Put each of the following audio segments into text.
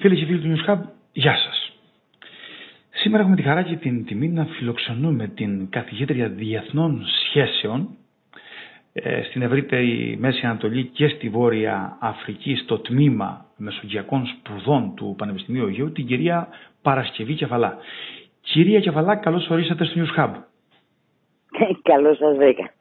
Φίλε και φίλοι του News Hub, γεια σας. Σήμερα έχουμε τη χαρά και την τιμή να φιλοξενούμε την καθηγήτρια διεθνών σχέσεων ε, στην ευρύτερη Μέση Ανατολή και στη Βόρεια Αφρική στο τμήμα Μεσογειακών Σπουδών του Πανεπιστημίου Αιγαίου, την κυρία Παρασκευή Κεφαλά. Κυρία Κεφαλά, καλώς ορίσατε στο News Hub. καλώς σας βρήκα.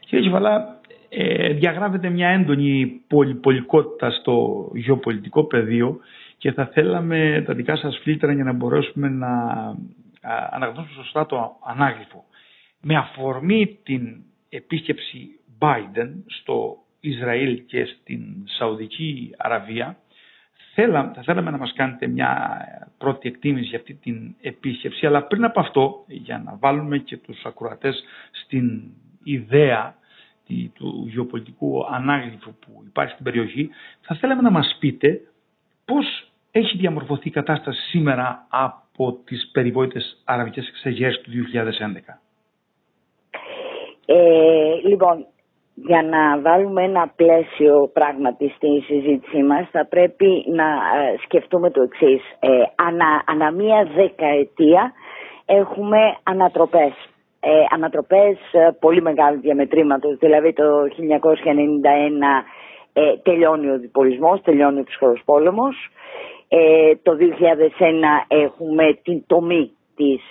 Κύριε Κεφαλά, ε, διαγράφεται μια έντονη πολυπολικότητα στο γεωπολιτικό πεδίο και θα θέλαμε τα δικά σας φίλτρα για να μπορέσουμε να αναγνώσουμε σωστά το ανάγλυφο. Με αφορμή την επίσκεψη Biden στο Ισραήλ και στην Σαουδική Αραβία, θα θέλαμε να μας κάνετε μια πρώτη εκτίμηση για αυτή την επίσκεψη, αλλά πριν από αυτό, για να βάλουμε και τους ακροατές στην ιδέα του γεωπολιτικού ανάγλυφου που υπάρχει στην περιοχή, θα θέλαμε να μας πείτε πώς έχει διαμορφωθεί η κατάσταση σήμερα από τις περιβόητες αραβικές εξεγέρσεις του 2011. Ε, λοιπόν, για να βάλουμε ένα πλαίσιο πράγματι στη συζήτησή μας θα πρέπει να ε, σκεφτούμε το εξής. Ε, ανα, ανα μία δεκαετία έχουμε ανατροπές. Ε, ανατροπές ε, πολύ μεγάλου διαμετρήματος, δηλαδή το 1991 ε, τελειώνει ο διπολισμός, τελειώνει ο ψυχρός πόλεμος. Ε, το 2001 έχουμε την τομή της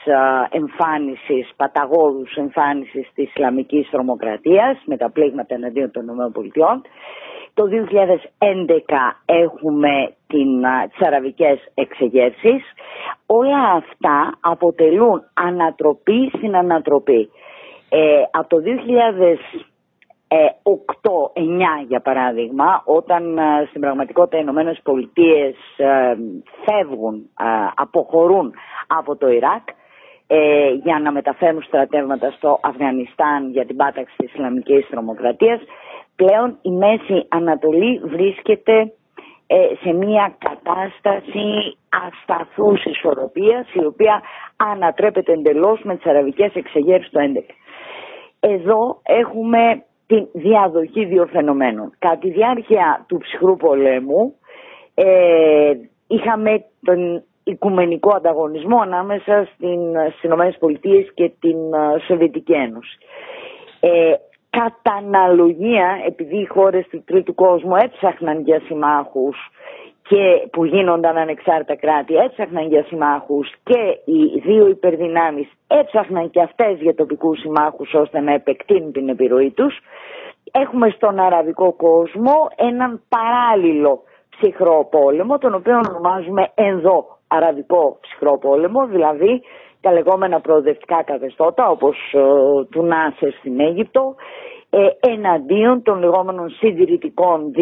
εμφάνισης, παταγόδους εμφάνισης της Ισλαμικής τρομοκρατίας με τα πλήγματα εναντίον των ΗΠΑ. Το 2011 έχουμε την, τις αραβικές εξεγέρσεις. Όλα αυτά αποτελούν ανατροπή στην ανατροπή. Ε, από το 8-9 για παράδειγμα, όταν ε, στην πραγματικότητα οι Ηνωμένες Πολιτείες ε, φεύγουν, ε, αποχωρούν από το Ιράκ για να μεταφέρουν στρατεύματα στο Αφγανιστάν για την πάταξη της Ισλαμικής τρομοκρατίας, πλέον η Μέση Ανατολή βρίσκεται σε μια κατάσταση ασταθούς ισορροπίας η οποία ανατρέπεται εντελώς με τις αραβικές εξεγέρσεις του 11. Εδώ έχουμε τη διαδοχή δύο φαινομένων. Κατά τη διάρκεια του ψυχρού πολέμου ε, είχαμε τον οικουμενικό ανταγωνισμό ανάμεσα στην, στις ΗΠΑ και την ε, Σοβιετική Ένωση. Ε, κατά αναλογία, επειδή οι χώρες του τρίτου κόσμου έψαχναν για συμμάχους και που γίνονταν ανεξάρτητα κράτη έψαχναν για συμμάχους και οι δύο υπερδυνάμεις έψαχναν και αυτές για τοπικούς συμμάχους ώστε να επεκτείνουν την επιρροή τους. Έχουμε στον αραβικό κόσμο έναν παράλληλο ψυχρό πόλεμο, τον οποίο ονομάζουμε ενδο αραβικό ψυχρό πόλεμο, δηλαδή τα λεγόμενα προοδευτικά καθεστώτα όπως ε, του Νάσερ στην Αίγυπτο ε, εναντίον των λεγόμενων συντηρητικών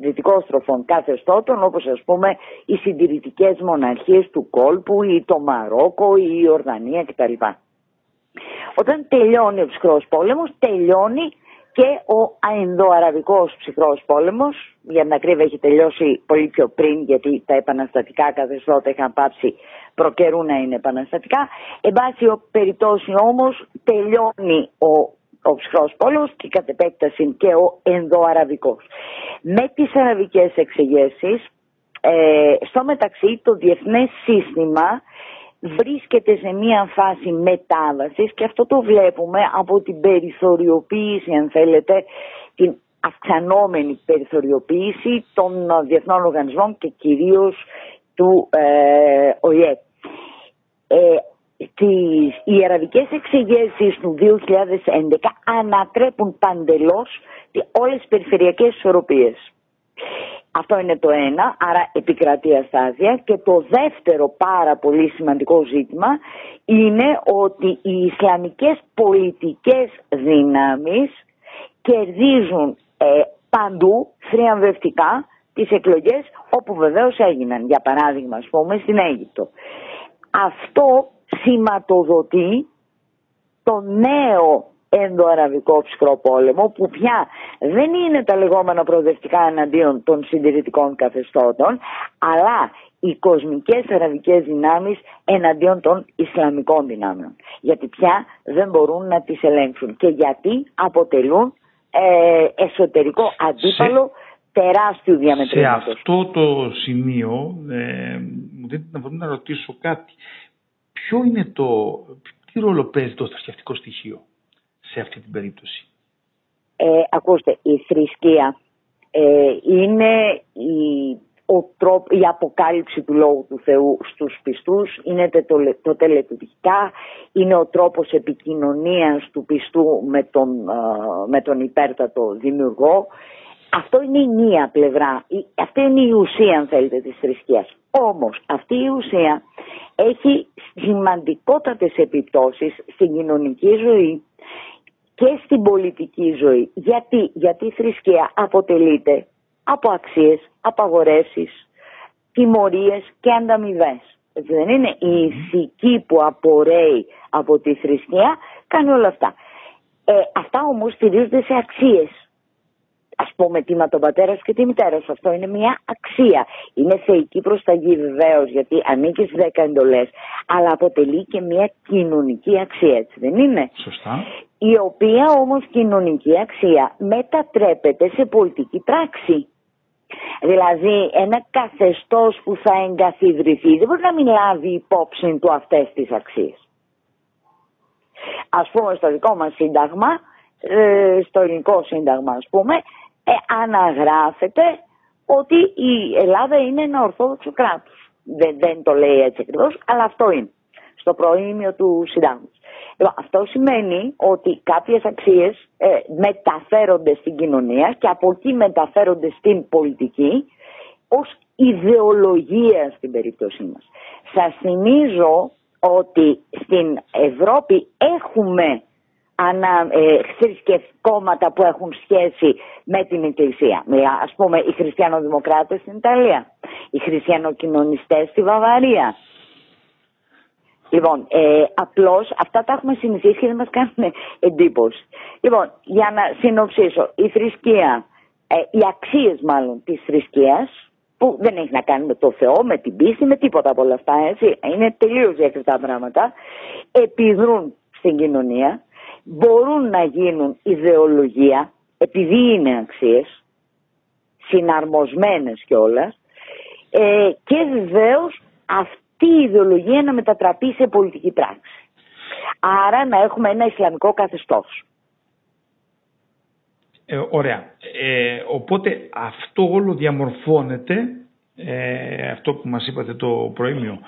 δυτικόστροφων καθεστώτων όπως ας πούμε οι συντηρητικές μοναρχίες του κόλπου ή το Μαρόκο ή η Ορδανία κτλ. Όταν τελειώνει ο ψυχρός πόλεμος τελειώνει και ο αενδοαραβικός ψυχρός πόλεμος για να ακρίβεια έχει τελειώσει πολύ πιο πριν γιατί τα επαναστατικά καθεστώτα είχαν πάψει προκαιρού να είναι επαναστατικά. Εν πάση περιπτώσει όμως τελειώνει ο ο ψυχρός πόλεμος και κατ' επέκταση και ο ενδοαραβικός. Με τις αραβικές εξεγέρσεις, ε, στο μεταξύ το διεθνές σύστημα βρίσκεται σε μια φάση μετάβασης και αυτό το βλέπουμε από την περιθωριοποίηση αν θέλετε την αυξανόμενη περιθωριοποίηση των διεθνών οργανισμών και κυρίως του ε, ΟΗΕ. Ε, τις, οι αραβικές εξεγέρσεις του 2011 ανατρέπουν παντελώς όλες τις περιφερειακές ισορροπίες. Αυτό είναι το ένα, άρα επικρατεί αστάθεια. Και το δεύτερο πάρα πολύ σημαντικό ζήτημα είναι ότι οι Ισλαμικές πολιτικές δυνάμεις κερδίζουν ε, παντού θριαμβευτικά τις εκλογές όπου βεβαίως έγιναν. Για παράδειγμα, ας πούμε, στην Αίγυπτο. Αυτό σηματοδοτεί το νέο ενδοαραβικό ψυχρό πόλεμο που πια δεν είναι τα λεγόμενα προοδευτικά εναντίον των συντηρητικών καθεστώτων αλλά οι κοσμικές αραβικές δυνάμεις εναντίον των Ισλαμικών δυνάμεων. Γιατί πια δεν μπορούν να τις ελέγξουν και γιατί αποτελούν ε, εσωτερικό αντίπαλο τεράστιου διαμετρήματος. Σε αυτό το σημείο ε, μου δίνετε να να ρωτήσω κάτι. Ποιο είναι το, τι ρόλο παίζει το θρησκευτικό στοιχείο σε αυτή την περίπτωση; Ε, ακούστε, η θρησκεία ε, είναι η, ο τρόπο, η αποκάλυψη του Λόγου του Θεού στους πιστούς, είναι το, το τελετουργικά, είναι ο τρόπος επικοινωνίας του πιστού με τον, με τον υπέρτατο δημιουργό. Αυτό είναι η μία πλευρά, αυτή είναι η ουσία αν θέλετε της θρησκείας. Όμως αυτή η ουσία έχει σημαντικότατες επιπτώσεις στην κοινωνική ζωή και στην πολιτική ζωή. Γιατί, Γιατί η θρησκεία αποτελείται από αξίες, απαγορεύσεις, τιμωρίες και ανταμοιβές. δεν είναι; Η ηθική που απορρέει από τη θρησκεία κάνει όλα αυτά. Ε, αυτά όμως στηρίζονται σε αξίες ας πούμε τίμα τον πατέρα και τη μητέρα σου. Αυτό είναι μια αξία. Είναι θεϊκή προσταγή βεβαίως γιατί ανήκεις στι δέκα εντολές, αλλά αποτελεί και μια κοινωνική αξία, έτσι δεν είναι; Σωστά. Η οποία όμως κοινωνική αξία μετατρέπεται σε πολιτική πράξη. Δηλαδή ένα καθεστώς που θα εγκαθιδρυθεί δεν μπορεί να μην λάβει υπόψη του αυτές τις αξίες. Ας πούμε στο δικό μας σύνταγμα, ε, στο ελληνικό σύνταγμα ας πούμε, ε, αναγράφεται ότι η Ελλάδα είναι ένα ορθόδοξο κράτος. Δεν, δεν το λέει έτσι ακριβώς, αλλά αυτό είναι στο προήμιο του συντάγματος. Λοιπόν, αυτό σημαίνει ότι κάποιες αξίες ε, μεταφέρονται στην κοινωνία και από εκεί μεταφέρονται στην πολιτική ως ιδεολογία στην περίπτωσή μας. Σας θυμίζω ότι στην Ευρώπη έχουμε ανα, ε, κόμματα που έχουν σχέση με την Εκκλησία. Ας πούμε οι χριστιανοδημοκράτες στην Ιταλία, οι χριστιανοκοινωνιστές στη Βαβαρία. Λοιπόν, ε, απλώς αυτά τα έχουμε συνηθίσει και δεν μας κάνουν εντύπωση. Λοιπόν, για να συνοψίσω, η θρησκεία, ε, οι αξίες μάλλον της θρησκείας, που δεν έχει να κάνει με το Θεό, με την πίστη, με τίποτα από όλα αυτά, έτσι. Είναι τελείως διακριτά πράγματα. Επιδρούν στην κοινωνία μπορούν να γίνουν ιδεολογία επειδή είναι αξίες συναρμοσμένες κιόλας. Ε, και βεβαίως αυτή η ιδεολογία να μετατραπεί σε πολιτική πράξη. Άρα να έχουμε ένα Ισλαμικό καθεστώς. Ε, ωραία. Ε, οπότε αυτό όλο διαμορφώνεται, ε, αυτό που μας είπατε το προήμιο,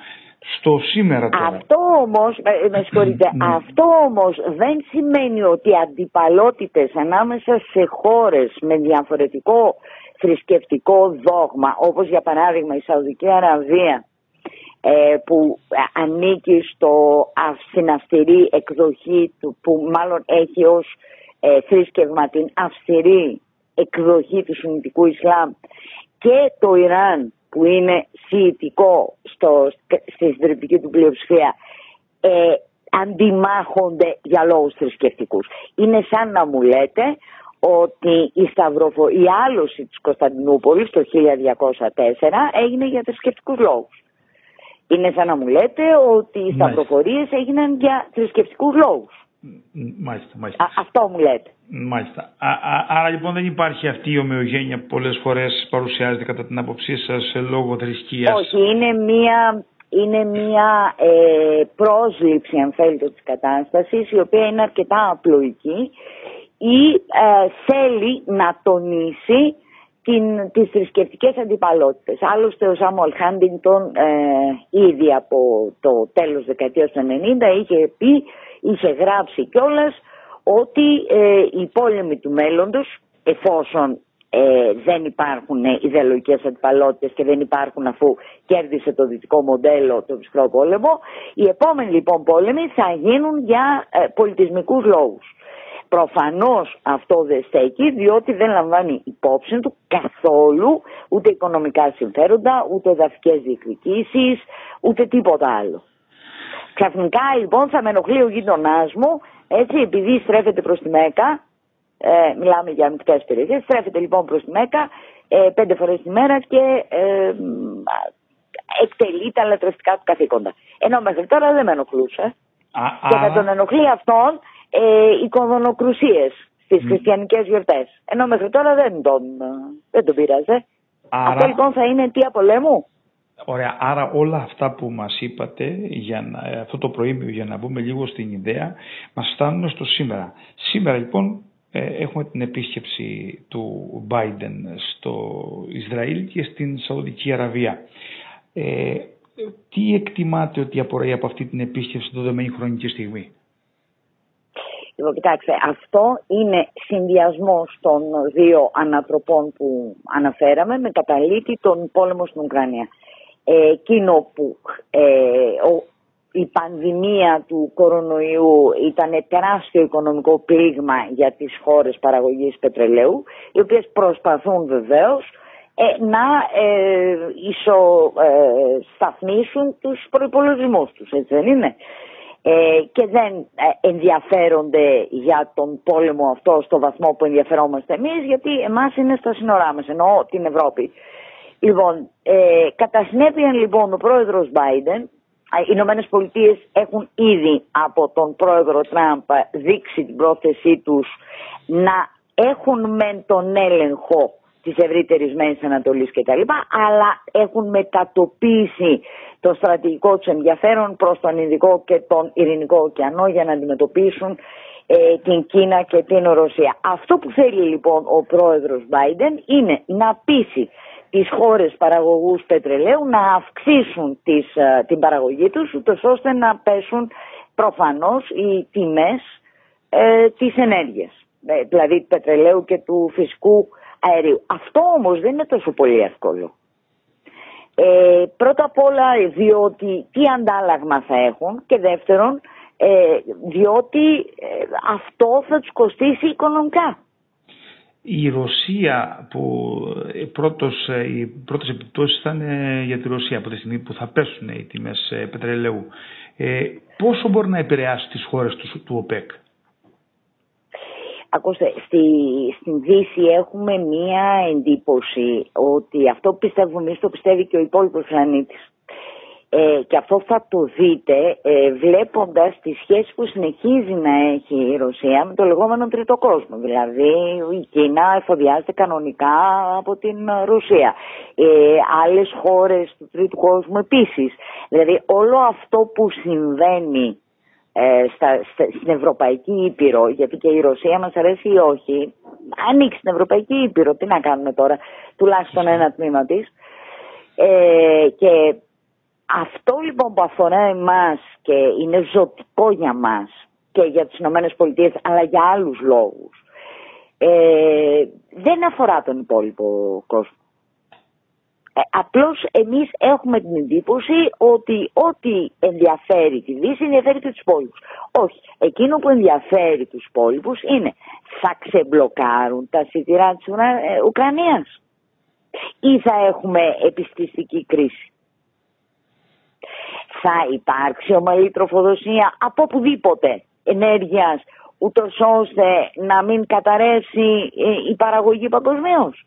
στο σήμερα τώρα. Αυτό όμως, με συγχωρείτε, ναι. αυτό όμως δεν σημαίνει ότι αντιπαλότητες ανάμεσα σε χώρες με διαφορετικό θρησκευτικό δόγμα, όπως για παράδειγμα η Σαουδική Αραβία, ε, που ανήκει στο, στην αυστηρή εκδοχή του, που μάλλον έχει ως ε, θρήσκευμα την αυστηρή εκδοχή του Σουνιτικού Ισλάμ και το Ιράν που είναι σιητικό στο, στη συντριπτική του πλειοψηφία ε, αντιμάχονται για λόγους θρησκευτικούς. Είναι σαν να μου λέτε ότι η, σταυροφο... η άλωση της Κωνσταντινούπολης το 1204 έγινε για θρησκευτικούς λόγους. Είναι σαν να μου λέτε ότι οι σταυροφορίες έγιναν για θρησκευτικούς λόγους. Μάλιστα, μάλιστα. αυτό μου λέτε. Μάλιστα. Α, άρα λοιπόν δεν υπάρχει αυτή η ομοιογένεια που πολλές φορές παρουσιάζεται κατά την άποψή σας λόγω θρησκείας; Όχι, είναι μία, είναι μία ε, πρόσληψη αν θέλετε της κατάστασης η οποία είναι αρκετά απλοϊκή ή ε, θέλει να τονίσει την, τις θρησκευτικές αντιπαλότητες. Άλλωστε ο Σάμουαλ Χάντινγκτον ε, ήδη από το τέλος δεκαετίας του 90 είχε πει είχε γράψει κιόλας ότι ε, οι πόλεμοι του μέλλοντος εφόσον ε, δεν υπάρχουν ιδεολογικές αντιπαλότητες και δεν υπάρχουν αφού κέρδισε το δυτικό μοντέλο το ψυχρό πόλεμο οι επόμενοι λοιπόν πόλεμοι θα γίνουν για ε, πολιτισμικούς λόγους. Προφανώς αυτό δεν στέκει διότι δεν λαμβάνει υπόψη του καθόλου ούτε οικονομικά συμφέροντα, ούτε εδαφικές διεκδικήσεις, ούτε τίποτα άλλο. Ξαφνικά λοιπόν θα με ενοχλεί ο γείτονά μου, έτσι, επειδή στρέφεται προς τη Μέκα, ε, μιλάμε για μεικτές περιοχές, στρέφεται λοιπόν προς τη Μέκα ε, πέντε φορές τη μέρα και ε, εκτελεί τα λατρευτικά του καθήκοντα. Ενώ μέχρι τώρα δεν με ενοχλούσε. και θα τον ενοχλεί αυτόν ε, οι κοδονοκρουσίες στις mm. χριστιανικές γιορτές. Ενώ μέχρι τώρα δεν τον, δεν τον πειράζε. Άρα... Αυτό λοιπόν θα είναι αιτία πολέμου. Ωραία, άρα όλα αυτά που μας είπατε για να, αυτό το προήμιο για να μπούμε λίγο στην ιδέα μας φτάνουν στο σήμερα. Σήμερα λοιπόν ε, έχουμε την επίσκεψη του Biden στο Ισραήλ και στην Σαουδική Αραβία. Ε, τι εκτιμάτε ότι απορρέει από αυτή την επίσκεψη το δεδομένη χρονική στιγμή; Λοιπόν, κοιτάξτε, αυτό είναι συνδυασμό των δύο ανατροπών που αναφέραμε με καταλήτη τον πόλεμο στην Ουκρανία. Ε, εκείνο που ε, η πανδημία του κορονοϊού ήταν τεράστιο οικονομικό πλήγμα για τις χώρες παραγωγής πετρελαίου, οι οποίες προσπαθούν βεβαίως ε, να ε, ισοσταθμίσουν ε, τους προϋπολογισμούς τους, έτσι δεν είναι; Ε, και δεν ε, ενδιαφέρονται για τον πόλεμο αυτό στο βαθμό που ενδιαφερόμαστε εμείς, γιατί εμάς είναι στα σύνορά μας, εννοώ την Ευρώπη. Λοιπόν, ε, κατά συνέπεια λοιπόν ο πρόεδρος Biden, οι Ηνωμένες Πολιτείες έχουν ήδη από τον πρόεδρο Τραμπ δείξει την πρόθεσή τους να έχουν μεν τον έλεγχο της ευρύτερης Μέσης Ανατολής κτλ. Αλλά έχουν μετατοπίσει το στρατηγικό τους ενδιαφέρον προς τον Ινδικό και τον Ειρηνικό ωκεανό για να αντιμετωπίσουν ε, την Κίνα και την Ρωσία. Αυτό που θέλει λοιπόν ο πρόεδρος Biden είναι να πείσει τις χώρες παραγωγούς πετρελαίου να αυξήσουν τις, ε, την παραγωγή τους ούτως ώστε να πέσουν προφανώς οι τιμές ε, της ενέργειας. Ε, δηλαδή του πετρελαίου και του φυσικού αερίου. Αυτό όμως δεν είναι τόσο πολύ εύκολο. Ε, πρώτα απ' όλα διότι τι αντάλλαγμα θα έχουν και δεύτερον ε, διότι ε, αυτό θα τους κοστίσει οικονομικά. Η Ρωσία που πρώτος, οι πρώτες επιπτώσεις θα είναι για τη Ρωσία από τη στιγμή που θα πέσουν οι τιμές πετρελαίου. πόσο μπορεί να επηρεάσει τις χώρες τους, του ΟΠΕΚ; Ακούστε, στη, στην Δύση έχουμε μία εντύπωση ότι αυτό που πιστεύουμε εμείς το πιστεύει και ο υπόλοιπος πλανήτης. Ε, και αυτό θα το δείτε ε, βλέποντας τη σχέση που συνεχίζει να έχει η Ρωσία με το λεγόμενο τρίτο κόσμο. Δηλαδή η Κίνα εφοδιάζεται κανονικά από την Ρωσία. Ε, άλλες χώρες του τρίτου κόσμου επίσης. Δηλαδή όλο αυτό που συμβαίνει ε, στα, στην Ευρωπαϊκή Ήπειρο, γιατί και η Ρωσία μας αρέσει ή όχι, ανοίξει στην Ευρωπαϊκή Ήπειρο, τι να κάνουμε τώρα, τουλάχιστον ένα τμήμα της. Ε, και αυτό λοιπόν που αφορά εμάς και είναι ζωτικό για μας και για τις Ηνωμένες Πολιτείες αλλά για άλλους λόγους ε, δεν αφορά τον υπόλοιπο κόσμο. Ε, απλώς εμείς έχουμε την εντύπωση ότι ό,τι ενδιαφέρει τη Δύση ενδιαφέρει και τους υπόλοιπους. Όχι. Εκείνο που ενδιαφέρει τους υπόλοιπους είναι θα ξεμπλοκάρουν τα σιτηρά της ε, Ουκρανίας ή θα έχουμε επιστηστική κρίση. Θα υπάρξει ομαλή τροφοδοσία από οπουδήποτε ενέργειας ούτως ώστε να μην καταρρεύσει ε, η παραγωγή παγκοσμίως.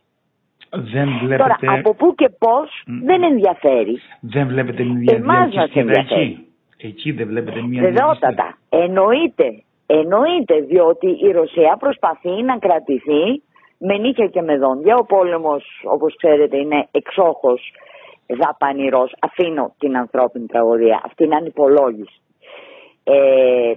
Δεν βλέπετε... Τώρα, από πού και πώς δεν ενδιαφέρει. Δεν βλέπετε μια Εμάς εκεί. Εκεί δεν βλέπετε μια Βεβαιότατα. Εννοείται. Εννοείται διότι η Ρωσία προσπαθεί να κρατηθεί με νύχια και με δόντια. Ο πόλεμος όπως ξέρετε είναι εξόχως δαπανηρός. Αφήνω την ανθρώπινη τραγωδία. Αυτή είναι ανυπολόγηση. Ε,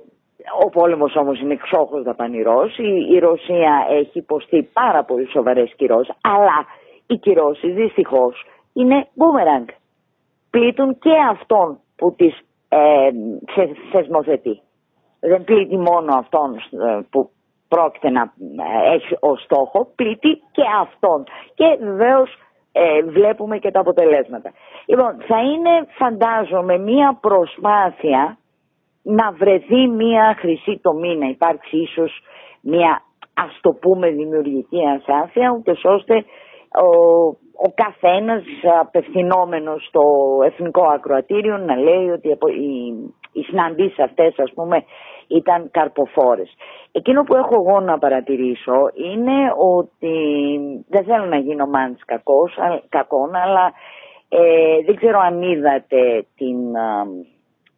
ο πόλεμος όμως είναι εξόχως δαπανηρός. Η, η Ρωσία έχει υποστεί πάρα πολύ σοβαρές κυρώσεις. Αλλά οι κυρώσεις δυστυχώς είναι boomerang. Πλήττουν και αυτόν που τις ε, θεσμοθετεί. Δεν πλήττει μόνο αυτόν ε, που πρόκειται να ε, έχει ως στόχο, πλήττει και αυτόν. Και βεβαίως ε, βλέπουμε και τα αποτελέσματα. Λοιπόν, θα είναι φαντάζομαι μία προσπάθεια να βρεθεί μία χρυσή τομή, να υπάρξει ίσως μία ας το πούμε δημιουργική ασάφεια, ούτε ώστε ο, ο καθένας απευθυνόμενος στο Εθνικό Ακροατήριο να λέει ότι οι, οι συναντήσεις αυτές ας πούμε ήταν καρποφόρες. Εκείνο που έχω εγώ να παρατηρήσω είναι ότι δεν θέλω να γίνω μάντς κακός, κακόν, αλλά ε, δεν ξέρω αν είδατε την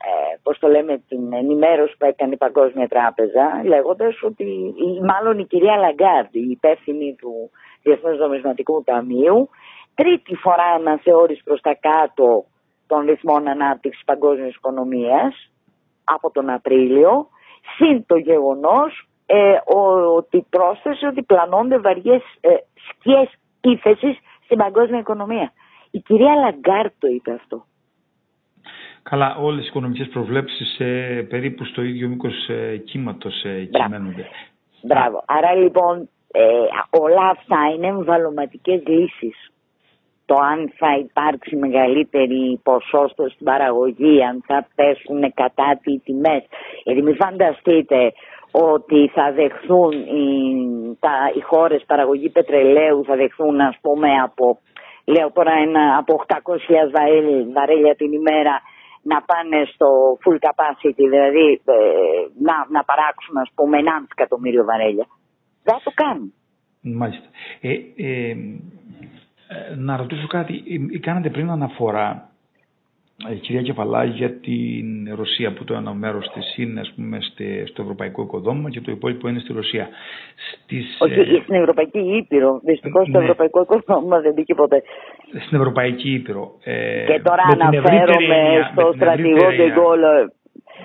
ε, πώς το λέμε, την ενημέρωση που έκανε η Παγκόσμια Τράπεζα, λέγοντας ότι, ή, μάλλον η κυρία Λαγκάρντ, η υπεύθυνη του Διεθνούς Νομισματικού Ταμείου, τρίτη φορά αναθεώρηση προς τα κάτω των ρυθμών ανάπτυξης παγκόσμιας οικονομίας από τον Απρίλιο, συν το γεγονός ε, ότι πρόσθεσε ότι πλανώνται βαριές ε, σκιές ύφεσης στην παγκόσμια οικονομία. Η κυρία Λαγκάρντ το είπε αυτό. Καλά, όλες οι οικονομικές προβλέψεις ε, περίπου στο ίδιο μήκος ε, κύματος ε, κυμαίνονται. Μπράβο. Άρα λοιπόν ε, όλα αυτά είναι εμβαλωματικές λύσεις. Το αν θα υπάρξει μεγαλύτερη ποσόστο στην παραγωγή, αν θα πέσουν κατά τις τιμές. Γιατί μην φανταστείτε ότι θα δεχθούν οι, τα, οι χώρες παραγωγή πετρελαίου θα δεχθούν ας πούμε από λέω τώρα ένα, από 800.000 βαρέλια την ημέρα να πάνε στο full capacity, δηλαδή ε, να, να παράξουν ας πούμε 1,5 εκατομμύριο βαρέλια. Δεν το κάνουν. Μάλιστα. Ε, ε, να ρωτήσω κάτι. Κάνατε πριν αναφορά η κυρία Κεφαλά για την Ρωσία που το ένα μέρος της είναι ας πούμε, στο ευρωπαϊκό οικοδόμημα και το υπόλοιπο είναι στη Ρωσία. Στις, Όχι, ε... στην Ευρωπαϊκή Ήπειρο. Δυστυχώς ναι. το ευρωπαϊκό οικοδόμημα δεν μπήκε ποτέ. Στην Ευρωπαϊκή Ήπειρο. Ε, και τώρα αναφέρομαι στο στρατηγό Ντεγκόλ.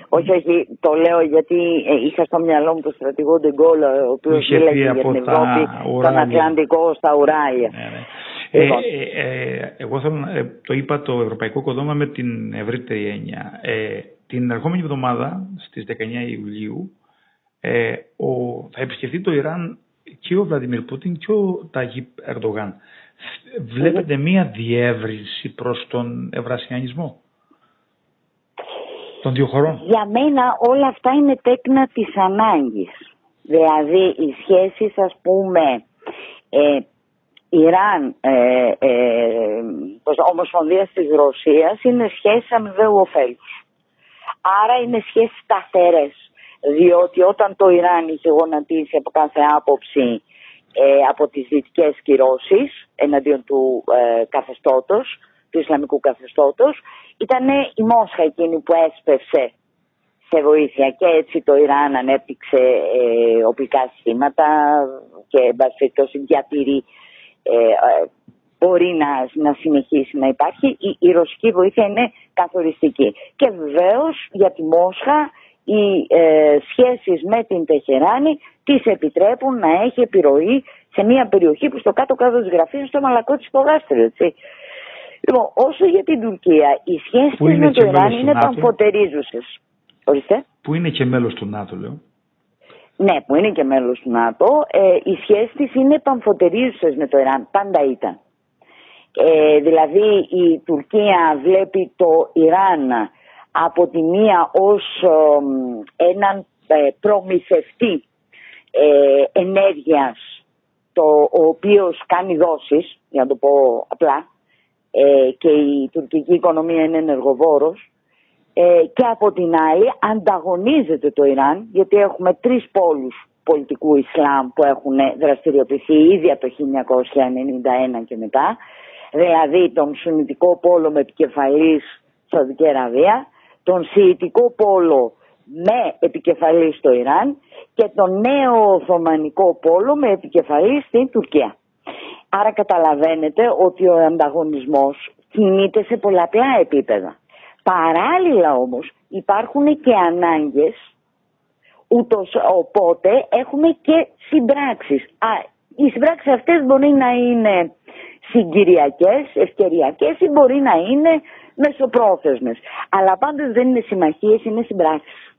Όχι, όχι, το λέω γιατί ε, είχα στο μυαλό μου το στρατηγό Ντεγκόλ, ο οποίος μίλαγε για την Ευρώπη, τον Ατλαντικό στα Ουράλια. Ναι, ναι. Ε, λοιπόν. ε, ε, εγώ θέλω, το είπα το Ευρωπαϊκό Κοδόμα με την ευρύτερη έννοια. την ερχόμενη εβδομάδα, στις 19 Ιουλίου, ο, θα επισκεφθεί το Ιράν και ο Βλαντιμίρ Πούτιν και ο Ταγίπ Ερντογάν. Βλέπετε μία διεύρυνση προς τον ευρασιανισμό των δύο χωρών; Για μένα όλα αυτά είναι τέκνα της ανάγκης. Δηλαδή οι σχέσεις ας πούμε ε, Ιράν, ε, ε, Ομοσπονδίας της Ρωσίας είναι σχέσεις αμοιβαίου ωφέλους. Άρα είναι σχέσεις σταθερές. Διότι όταν το Ιράν είχε γονατίσει από κάθε άποψη ε, από τις δυτικές κυρώσεις εναντίον του ε, καθεστώτος, του Ισλαμικού καθεστώτος, ήταν η Μόσχα εκείνη που έσπευσε σε βοήθεια και έτσι το Ιράν ανέπτυξε ε, οπλικά συστήματα και εν διατηρεί ε, ε, μπορεί να, να συνεχίσει να υπάρχει. Η, η ρωσική βοήθεια είναι καθοριστική. Και βεβαίως για τη Μόσχα οι ε, σχέσεις με την Τεχεράνη τις επιτρέπουν να έχει επιρροή σε μια περιοχή που στο κάτω-κάτω της γραφής στο μαλακό της υπογάστρου, έτσι. Λοιπόν, όσο για την Τουρκία, οι σχέσεις με το Ιράν είναι παμφωτερίζουσες. Ορίστε. Που είναι και μέλος του ΝΑΤΟ, λέω; Ναι, που είναι και μέλος του ΝΑΤΟ. Ε, οι σχέσεις της είναι παμφωτερίζουσες με το Ιράν. Πάντα ήταν. Ε, δηλαδή η Τουρκία βλέπει το Ιράν από τη μία ως έναν ε, προμηθευτή ε, ενέργειας το, ο οποίος κάνει δόσεις, για να το πω απλά, ε, και η τουρκική οικονομία είναι ενεργοβόρος ε, και από την άλλη ανταγωνίζεται το Ιράν γιατί έχουμε τρεις πόλους πολιτικού Ισλάμ που έχουν δραστηριοποιηθεί ήδη από το 1991 και μετά δηλαδή τον Σουνιτικό πόλο με επικεφαλής Σαουδική Αραβία τον Σιητικό πόλο με επικεφαλής στο Ιράν και τον νέο Οθωμανικό πόλο με επικεφαλής στην Τουρκία. Άρα καταλαβαίνετε ότι ο ανταγωνισμός κινείται σε πολλαπλά επίπεδα. Παράλληλα όμως υπάρχουν και ανάγκες ούτως οπότε έχουμε και συμπράξεις. Α, οι συμπράξεις αυτές μπορεί να είναι συγκυριακές, ευκαιριακές ή μπορεί να είναι μεσοπρόθεσμες. Αλλά πάντως δεν είναι συμμαχίες, είναι συμπράξεις.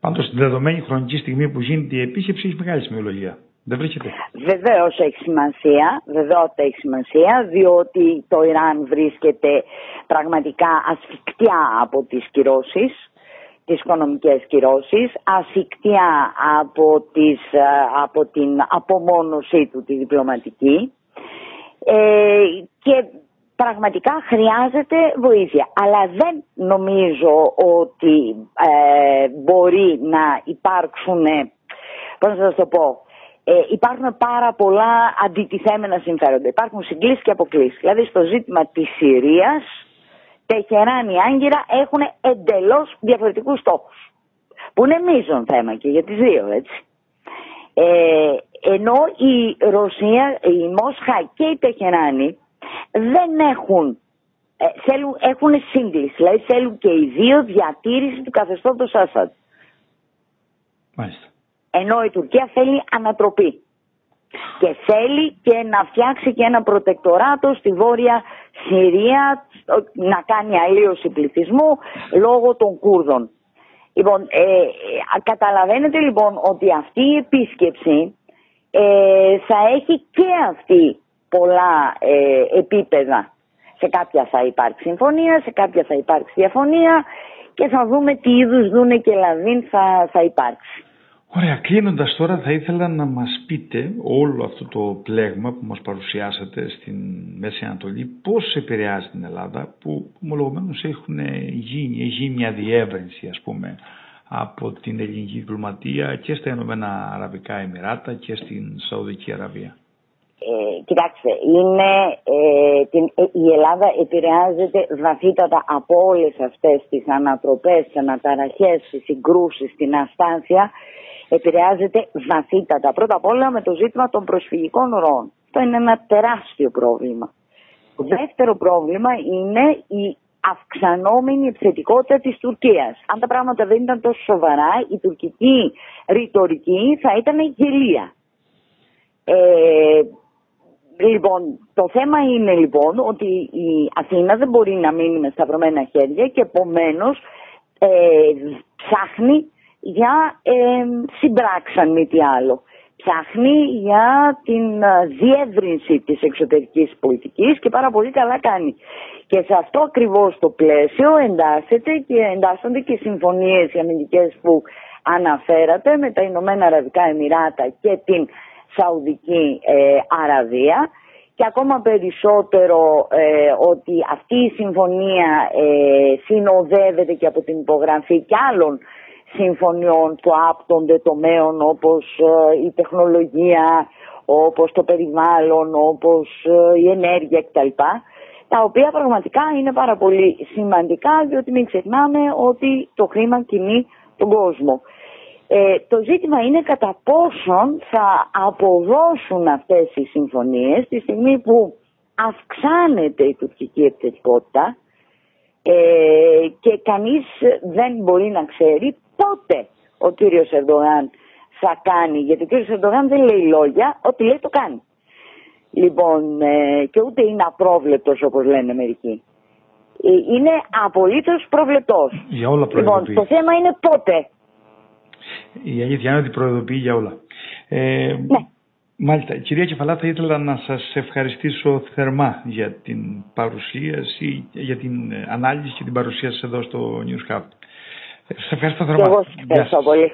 Πάντως στην δεδομένη χρονική στιγμή που γίνεται η επίσκεψη έχει μεγάλη σημειολογία. Δεν βρίσκεται. Βεβαίως έχει σημασία, βεβαίω έχει σημασία, διότι το Ιράν βρίσκεται πραγματικά ασφικτιά από τις κυρώσεις, τις οικονομικές κυρώσεις, ασφικτιά από, τις, ε, από την απομόνωσή του τη διπλωματική ε, και πραγματικά χρειάζεται βοήθεια. Αλλά δεν νομίζω ότι ε, μπορεί να υπάρξουν, πώς να σας το πω, ε, υπάρχουν πάρα πολλά αντιτιθέμενα συμφέροντα. Υπάρχουν συγκλήσεις και αποκλήσεις. Δηλαδή στο ζήτημα της Συρίας Τεχεράνη, Άγκυρα έχουν εντελώς διαφορετικούς στόχους. Που είναι μείζον θέμα και για τις δύο, έτσι. Ε, ενώ η Ρωσία, η Μόσχα και η Τεχεράνη δεν έχουν, ε, θέλουν, έχουν σύγκληση, δηλαδή θέλουν και οι δύο διατήρηση του καθεστώτος Άσαντ. Μάλιστα. Ενώ η Τουρκία θέλει ανατροπή και θέλει και να φτιάξει και ένα προτεκτοράτο στη Βόρεια Συρία να κάνει αλλίωση πληθυσμού λόγω των Κούρδων. Λοιπόν, ε, ε, καταλαβαίνετε λοιπόν ότι αυτή η επίσκεψη ε, θα έχει και αυτή πολλά ε, επίπεδα. Σε κάποια θα υπάρξει συμφωνία, σε κάποια θα υπάρξει διαφωνία και θα δούμε τι είδους δούνε και λαβίν θα, θα υπάρξει. Ωραία, κλείνοντας τώρα θα ήθελα να μας πείτε όλο αυτό το πλέγμα που μας παρουσιάσατε στην Μέση Ανατολή πώς επηρεάζει την Ελλάδα που ομολογουμένως έχουν γίνει, γίνει μια διεύρυνση ας πούμε από την ελληνική διπλωματία και στα Ηνωμένα Αραβικά Εμμυράτα και στην Σαουδική Αραβία. Ε, κοιτάξτε, είναι, ε, την, ε, η Ελλάδα επηρεάζεται βαθύτατα από όλες αυτές τις ανατροπές, τις αναταραχές, τις συγκρούσεις, την αστάθεια επηρεάζεται βαθύτατα. Πρώτα απ' όλα με το ζήτημα των προσφυγικών ροών. Αυτό είναι ένα τεράστιο πρόβλημα. Το δεύτερο πρόβλημα είναι η αυξανόμενη επιθετικότητα της Τουρκίας. Αν τα πράγματα δεν ήταν τόσο σοβαρά, η τουρκική ρητορική θα ήταν γελία. Ε, λοιπόν, το θέμα είναι λοιπόν ότι η Αθήνα δεν μπορεί να μείνει με σταυρωμένα χέρια και επομένως ε, ψάχνει για ε, συμπράξαν μη τι άλλο. Ψάχνει για την ε, διεύρυνση της εξωτερικής πολιτικής και πάρα πολύ καλά κάνει. Και σε αυτό ακριβώς το πλαίσιο εντάσσεται και εντάσσονται και οι συμφωνίες οι αμυντικές που αναφέρατε με τα Ηνωμένα Αραβικά Εμμυράτα και την Σαουδική ε, Αραβία και ακόμα περισσότερο ε, ότι αυτή η συμφωνία ε, συνοδεύεται και από την υπογραφή και άλλων συμφωνιών που άπτονται τομέων όπως ε, η τεχνολογία, όπως το περιβάλλον, όπως ε, η ενέργεια κτλ. Τα οποία πραγματικά είναι πάρα πολύ σημαντικά διότι μην ξεχνάμε ότι το χρήμα κινεί τον κόσμο. Ε, το ζήτημα είναι κατά πόσον θα αποδώσουν αυτές οι συμφωνίες τη στιγμή που αυξάνεται η τουρκική επιθετικότητα ε, και κανείς δεν μπορεί να ξέρει πότε ο κύριος Ερντογάν θα κάνει, γιατί ο κύριος Ερντογάν δεν λέει λόγια, ό,τι λέει το κάνει. Λοιπόν, ε, και ούτε είναι απρόβλεπτος όπως λένε μερικοί. Ε, είναι απολύτως προβλεπτός. Για όλα Λοιπόν, το θέμα είναι πότε. Η αλήθεια είναι ότι προειδοποιεί για όλα. Ε, ναι. Μάλιστα. Κυρία Κεφαλά, θα ήθελα να σας ευχαριστήσω θερμά για την παρουσίαση, για την ανάλυση και την παρουσίαση εδώ στο News Hub. Σε ευχαριστώ θερμά. Και εγώ σας ευχαριστώ πολύ.